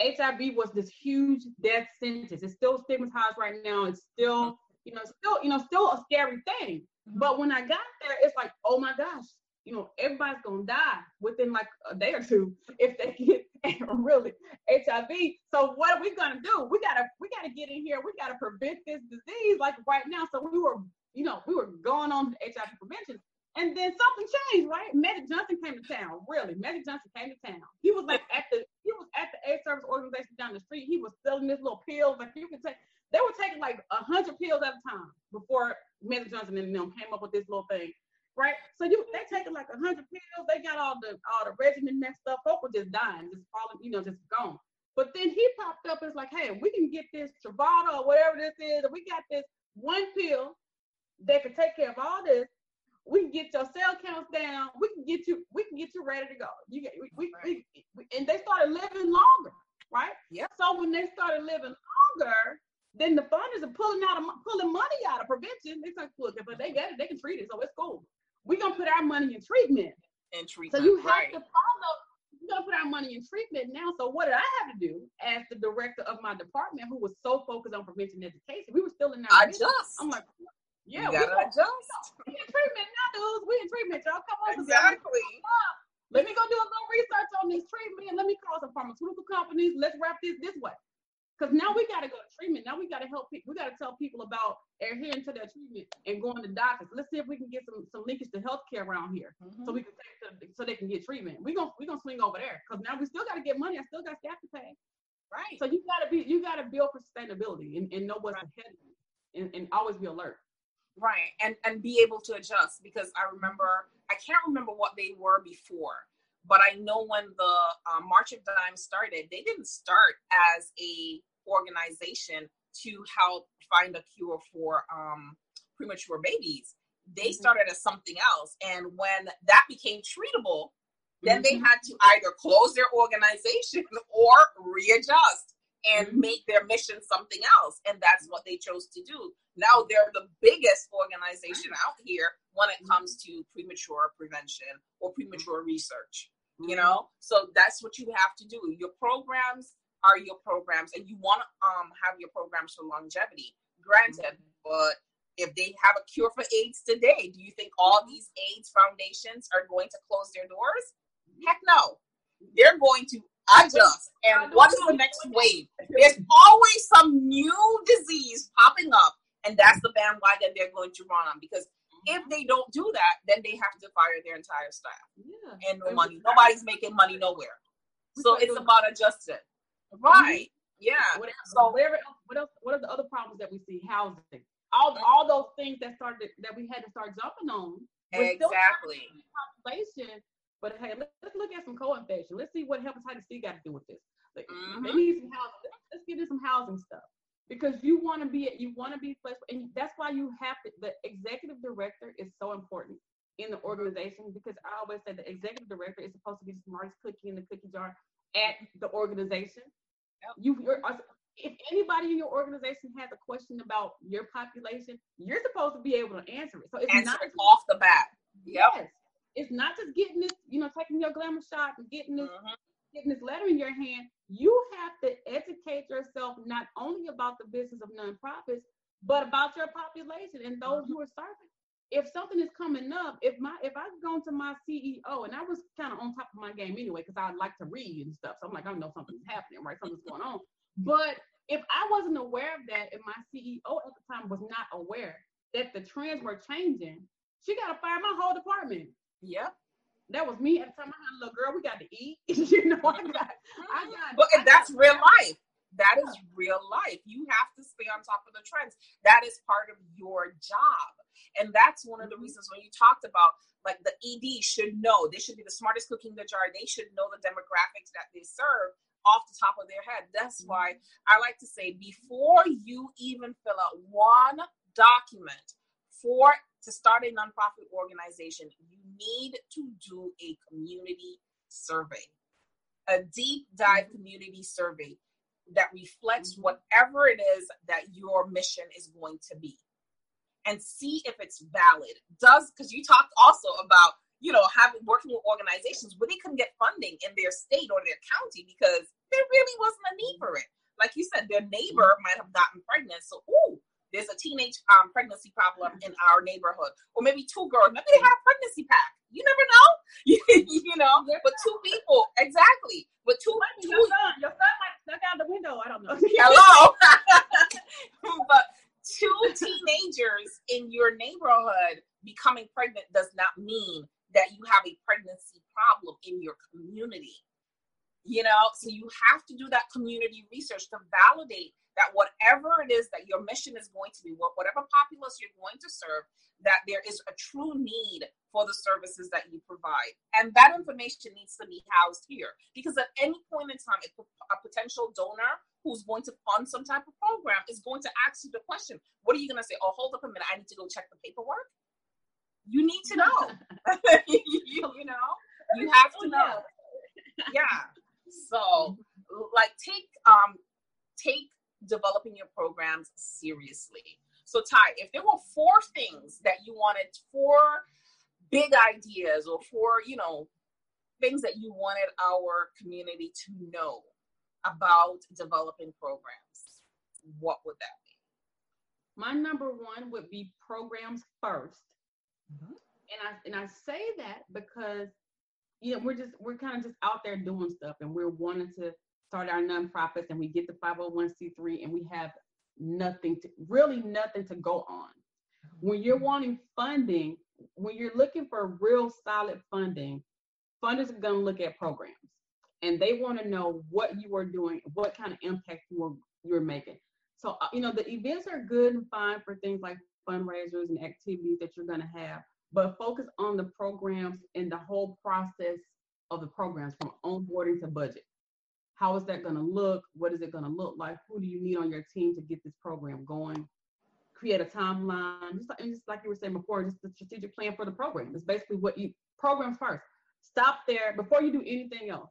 HIV was this huge death sentence. It's still stigmatized right now. It's still, you know, still, you know, still a scary thing. Mm-hmm. But when I got there, it's like, oh my gosh, you know, everybody's gonna die within like a day or two if they get really HIV. So what are we gonna do? We gotta we gotta get in here. We gotta prevent this disease like right now. So we were, you know, we were going on to HIV prevention. And then something changed, right? Magic Johnson came to town. Really, Magic Johnson came to town. He was like at the he was at the AIDS service organization down the street. He was selling this little pills like you can take. They were taking like a hundred pills at a time before Magic Johnson and them came up with this little thing, right? So you they taking like a hundred pills. They got all the all the regimen messed up. Folk were just dying, just falling, you know, just gone. But then he popped up and was like, hey, we can get this Truvada or whatever this is, and we got this one pill that can take care of all this. We can get your cell counts down. We can get you. We can get you ready to go. You get. We, we, right. we, we and they started living longer, right? Yeah. So when they started living longer, then the funders are pulling out of pulling money out of prevention. It's like, look, if they get it, they can treat it, so it's cool. We're gonna put our money in treatment. In treatment. So you have right. to follow. We're gonna put our money in treatment now. So what did I have to do as the director of my department, who was so focused on prevention education? We were still in our adjust. I'm like, yeah, we gotta adjust. We in treatment now, dudes. We in treatment, y'all. Come on, exactly. Let me go do a little research on this treatment. Let me call some pharmaceutical companies. Let's wrap this this way. Because now we got to go to treatment. Now we got to help people. We got to tell people about adhering to their treatment and going to doctors. Let's see if we can get some some linkage to healthcare around here, mm-hmm. so we can to, so they can get treatment. We gonna we gonna swing over there because now we still got to get money. I still got staff to pay. Right. So you got to be you got to build for sustainability and, and know what's right. ahead and, and always be alert. Right, and and be able to adjust because I remember I can't remember what they were before but I know when the um, March of Dimes started, they didn't start as a organization to help find a cure for um, premature babies. They mm-hmm. started as something else, and when that became treatable, then mm-hmm. they had to either close their organization or readjust and mm-hmm. make their mission something else. And that's what they chose to do. Now they're the biggest organization out here when it comes to premature prevention or premature research. You mm-hmm. know, so that's what you have to do. Your programs are your programs, and you want to um, have your programs for longevity. Granted, mm-hmm. but if they have a cure for AIDS today, do you think all these AIDS foundations are going to close their doors? Heck no. They're going to adjust. And what is the next wave? There's always some new disease popping up, and that's the bandwagon they're going to run on because if they don't do that, then they have to fire their entire staff. Yeah. And no money. Nobody's making money nowhere. So it's about adjusting. Right. Yeah. What, so whatever what else what are the other problems that we see? Housing. All all those things that started that we had to start jumping on. Exactly. Population, but hey, let's, let's look at some co-infection. Let's see what hepatitis C got to do with this. Like, mm-hmm. They need some housing. Let's get into some housing stuff because you want to be you want to be flexible and that's why you have to the executive director is so important in the organization because i always say the executive director is supposed to be the smartest cookie in the cookie jar at the organization. Yep. you uh, if anybody in your organization has a question about your population you're supposed to be able to answer it. So it's answer not it off the bat. Yep. yes. It's not just getting this you know taking your glamour shot and getting this mm-hmm. getting this letter in your hand, you have to educate yourself not only about the business of nonprofits, but about your population and those mm-hmm. who are serving. If something is coming up, if my if I've gone to my CEO and I was kind of on top of my game anyway, because I like to read and stuff. So I'm like, I know something's happening, right? Something's going on. But if I wasn't aware of that, and my CEO at the time was not aware that the trends were changing, she got to fire my whole department. Yep that was me at the time. I had a little girl. We got to eat. you know, I got, I got. But I that's got, real life. That is real life. You have to stay on top of the trends. That is part of your job, and that's one of the mm-hmm. reasons when you talked about like the ED should know. They should be the smartest cooking in the jar. They should know the demographics that they serve off the top of their head. That's why mm-hmm. I like to say before you even fill out one document for to start a nonprofit organization, you need to do a community survey, a deep dive community survey that reflects mm-hmm. whatever it is that your mission is going to be and see if it's valid. Does because you talked also about you know having working with organizations where they couldn't get funding in their state or their county because there really wasn't a need for it. Like you said, their neighbor mm-hmm. might have gotten pregnant, so ooh, there's a teenage um, pregnancy problem in our neighborhood, or maybe two girls. Maybe they had a pregnancy pack. You never know. you know, but two people exactly. But two, two your son, your son might snuck out the window. I don't know. Hello. but two teenagers in your neighborhood becoming pregnant does not mean that you have a pregnancy problem in your community. You know, so you have to do that community research to validate that whatever it is that your mission is going to be, whatever populace you're going to serve, that there is a true need for the services that you provide. And that information needs to be housed here because at any point in time, a potential donor who's going to fund some type of program is going to ask you the question What are you going to say? Oh, hold up a minute, I need to go check the paperwork. You need to know. you, you know, you have to oh, know. Yeah. So, like, take um, take developing your programs seriously. So, Ty, if there were four things that you wanted, four big ideas, or four, you know, things that you wanted our community to know about developing programs, what would that be? My number one would be programs 1st mm-hmm. And I and I say that because you know we're just we're kind of just out there doing stuff and we're wanting to start our nonprofits and we get the 501c3 and we have nothing to really nothing to go on. When you're wanting funding, when you're looking for real solid funding, funders are going to look at programs and they want to know what you are doing, what kind of impact you are you're making. So uh, you know the events are good and fine for things like fundraisers and activities that you're going to have, but focus on the programs and the whole process of the programs from onboarding to budget. How is that going to look? What is it going to look like? Who do you need on your team to get this program going? Create a timeline, just like, just like you were saying before, just the strategic plan for the program. It's basically what you programs first. Stop there before you do anything else.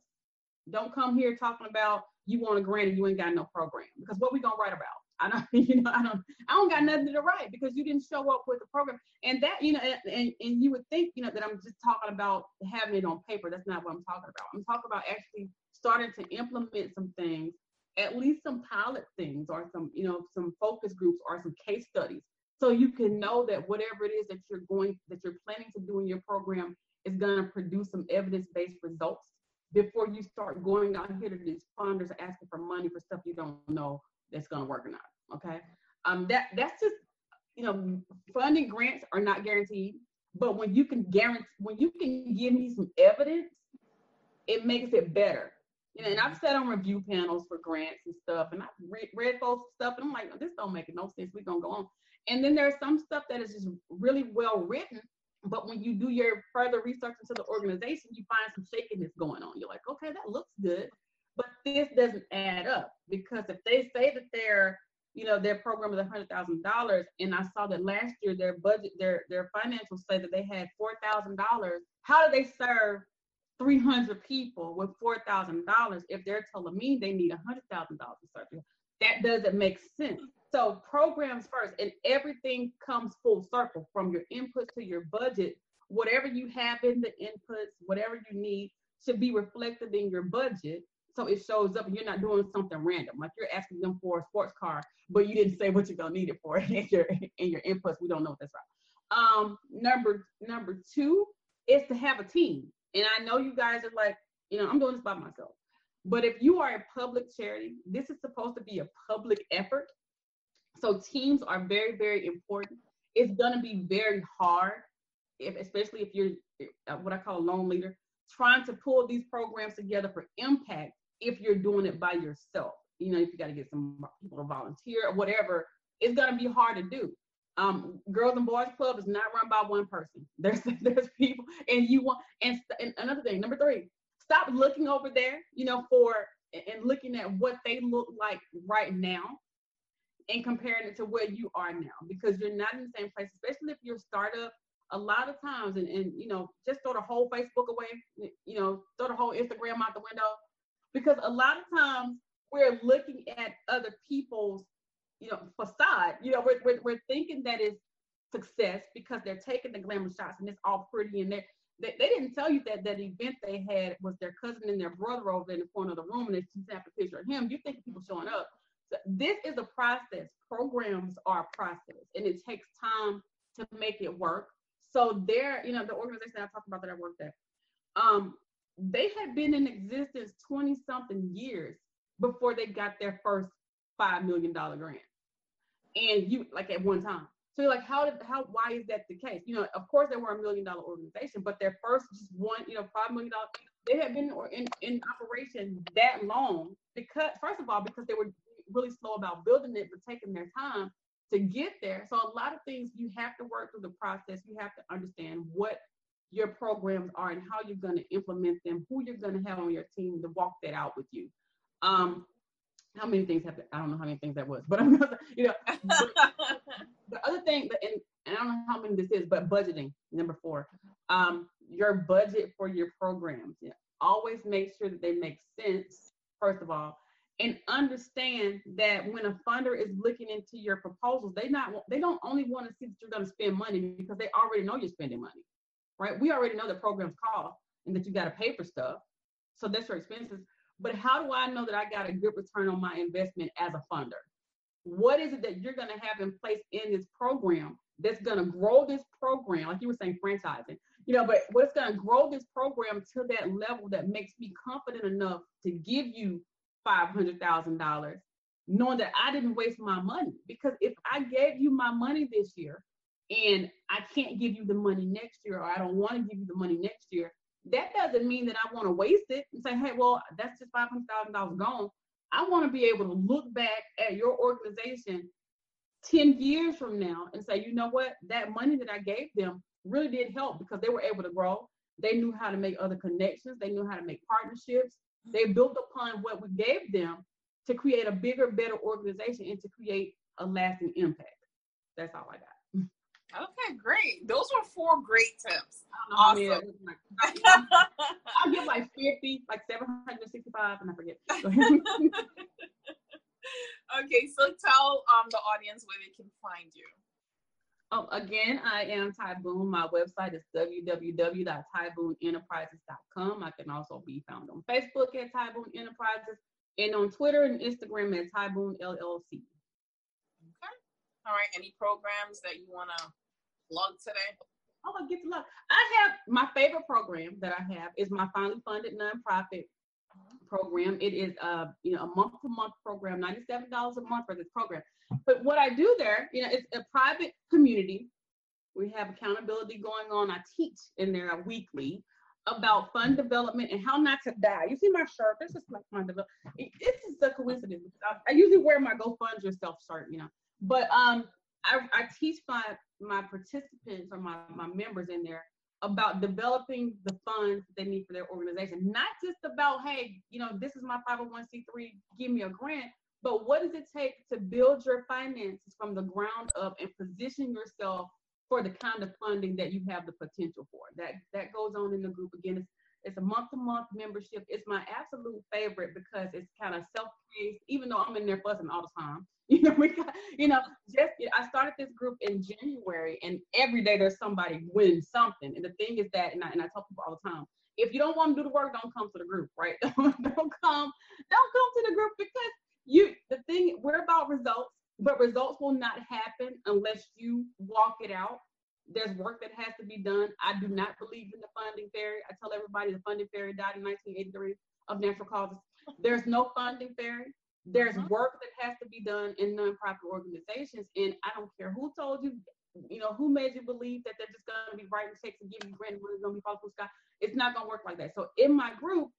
Don't come here talking about you want a grant and you ain't got no program because what we gonna write about? I don't, you know, I don't, I don't got nothing to write because you didn't show up with the program. And that, you know, and, and, and you would think, you know, that I'm just talking about having it on paper. That's not what I'm talking about. I'm talking about actually starting to implement some things, at least some pilot things or some, you know, some focus groups or some case studies. So you can know that whatever it is that you're going, that you're planning to do in your program is going to produce some evidence-based results before you start going out here to these funders asking for money for stuff you don't know that's going to work or not. Okay, um, that that's just you know funding grants are not guaranteed, but when you can guarantee when you can give me some evidence, it makes it better. You know, and I've sat on review panels for grants and stuff, and I've read, read folks stuff, and I'm like, this don't make no sense. We're gonna go on. And then there's some stuff that is just really well written, but when you do your further research into the organization, you find some shakiness going on. You're like, okay, that looks good, but this doesn't add up because if they say that their, you know, their program is hundred thousand dollars, and I saw that last year their budget, their their financials say that they had four thousand dollars. How do they serve 300 people with $4,000 if they're telling me they need $100,000 to serve That doesn't make sense. So programs first, and everything comes full circle from your inputs to your budget. Whatever you have in the inputs, whatever you need, should be reflected in your budget. So it shows up and you're not doing something random. Like you're asking them for a sports car, but you didn't say what you're gonna need it for in your in your inputs. We don't know if that's right. Um, number number two is to have a team. And I know you guys are like, you know, I'm doing this by myself. But if you are a public charity, this is supposed to be a public effort. So teams are very, very important. It's gonna be very hard, if especially if you're uh, what I call a lone leader, trying to pull these programs together for impact if you're doing it by yourself. You know, if you got to get some people to volunteer or whatever, it's gonna be hard to do. Um, Girls and Boys Club is not run by one person. There's there's people, and you want and, and another thing, number three, stop looking over there, you know, for and looking at what they look like right now and comparing it to where you are now because you're not in the same place, especially if you're a startup. A lot of times, and, and you know, just throw the whole Facebook away, you know, throw the whole Instagram out the window because a lot of times we're looking at other people's, you know, facade. You know, we're, we're, we're thinking that is success because they're taking the glamour shots and it's all pretty and they're they, they didn't tell you that that event they had was their cousin and their brother over in the corner of the room and they snapped a picture of him. You think people showing up this is a process. Programs are a process, and it takes time to make it work. So there, you know, the organization I talked about that I worked at, um, they had been in existence 20 something years before they got their first five million dollar grant. And you like at one time. So you're like, how did how why is that the case? You know, of course they were a million dollar organization, but their first just one, you know, five million dollar, they had been in, in operation that long because first of all, because they were really slow about building it, but taking their time to get there. So a lot of things you have to work through the process. You have to understand what your programs are and how you're going to implement them, who you're going to have on your team to walk that out with you. Um, how many things have to, I don't know how many things that was, but I'm gonna, you know, the other thing, and, and I don't know how many this is, but budgeting, number four, um, your budget for your programs. Yeah. Always make sure that they make sense, first of all, and understand that when a funder is looking into your proposals, they not they don't only want to see that you're going to spend money because they already know you're spending money, right? We already know the programs cost and that you got to pay for stuff, so that's your expenses. But how do I know that I got a good return on my investment as a funder? What is it that you're going to have in place in this program that's going to grow this program, like you were saying, franchising, you know, but what's going to grow this program to that level that makes me confident enough to give you $500,000 knowing that I didn't waste my money. Because if I gave you my money this year and I can't give you the money next year, or I don't want to give you the money next year, that doesn't mean that I want to waste it and say, hey, well, that's just $500,000 gone. I want to be able to look back at your organization 10 years from now and say, you know what, that money that I gave them really did help because they were able to grow. They knew how to make other connections, they knew how to make partnerships, they built upon what we gave them to create a bigger, better organization and to create a lasting impact. That's all I got. Okay, great. Those were four great tips. Awesome. I give like 50, like 765, and I forget. okay, so tell um the audience where they can find you. Oh, again, I am Ty Boone. My website is www.tyboonenterprises.com. I can also be found on Facebook at Ty Boone Enterprises and on Twitter and Instagram at Ty Boone LLC. All right. Any programs that you want to plug today? Oh, get to love. I have my favorite program that I have is my finally funded nonprofit program. It is a you know a month to month program, ninety seven dollars a month for this program. But what I do there, you know, it's a private community. We have accountability going on. I teach in there weekly about fund development and how not to die. You see my shirt? This is like fund development. This is a coincidence. I, I usually wear my Go Fund Yourself shirt, you know. But um, I, I teach my my participants or my, my members in there about developing the funds they need for their organization. Not just about, hey, you know, this is my 501c3, give me a grant, but what does it take to build your finances from the ground up and position yourself for the kind of funding that you have the potential for? That that goes on in the group. Again, it's it's a month-to-month membership. It's my absolute favorite because it's kind of self-paced, even though I'm in there fussing all the time. You know, we got, you know, just I started this group in January, and every day there's somebody winning something. And the thing is that, and I, and I tell people all the time, if you don't want to do the work, don't come to the group, right? don't come, don't come to the group because you. The thing we're about results, but results will not happen unless you walk it out there's work that has to be done. I do not believe in the funding fairy. I tell everybody the funding fairy died in 1983 of natural causes. There's no funding fairy. There's mm-hmm. work that has to be done in nonprofit organizations. And I don't care who told you, you know, who made you believe that they're just going to be writing checks and giving you grant money, going to be falling from sky. It's not going to work like that. So in my group,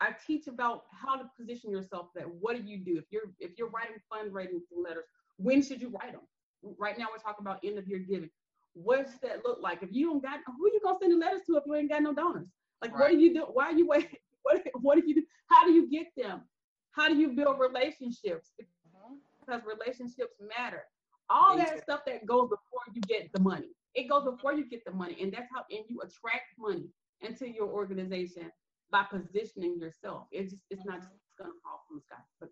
I teach about how to position yourself that what do you do if you're if you're writing fundraising letters, when should you write them? Right now we're talking about end of year giving what's that look like? If you don't got who you gonna send the letters to if you ain't got no donors? Like right. what do you do? Why are you waiting? What what do you do? How do you get them? How do you build relationships? Mm-hmm. Because relationships matter. All that stuff that goes before you get the money. It goes before you get the money. And that's how and you attract money into your organization by positioning yourself. It's just it's not just gonna fall from the sky. But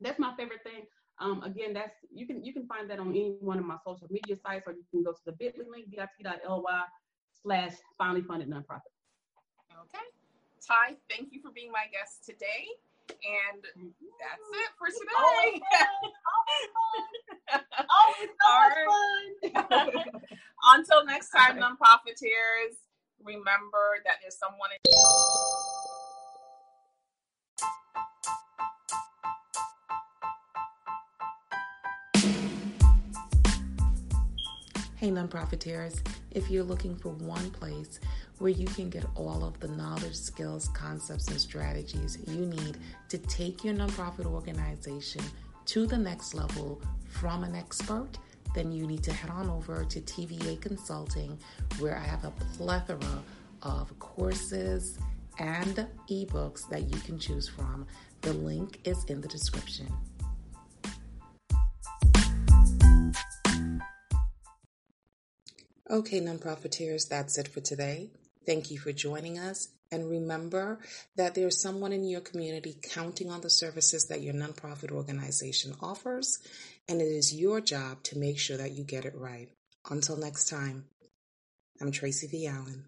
that's my favorite thing. Um, again, that's you can you can find that on any one of my social media sites, or you can go to the bit.ly link, bit.ly slash finally funded nonprofit. Okay. Ty, thank you for being my guest today. And that's it for today. Always so much fun. Until next time, nonprofiteers, remember that there's someone in Hey, nonprofiteers, if you're looking for one place where you can get all of the knowledge, skills, concepts, and strategies you need to take your nonprofit organization to the next level from an expert, then you need to head on over to TVA Consulting, where I have a plethora of courses and ebooks that you can choose from. The link is in the description. Okay, nonprofiteers, that's it for today. Thank you for joining us. And remember that there's someone in your community counting on the services that your nonprofit organization offers, and it is your job to make sure that you get it right. Until next time, I'm Tracy V. Allen.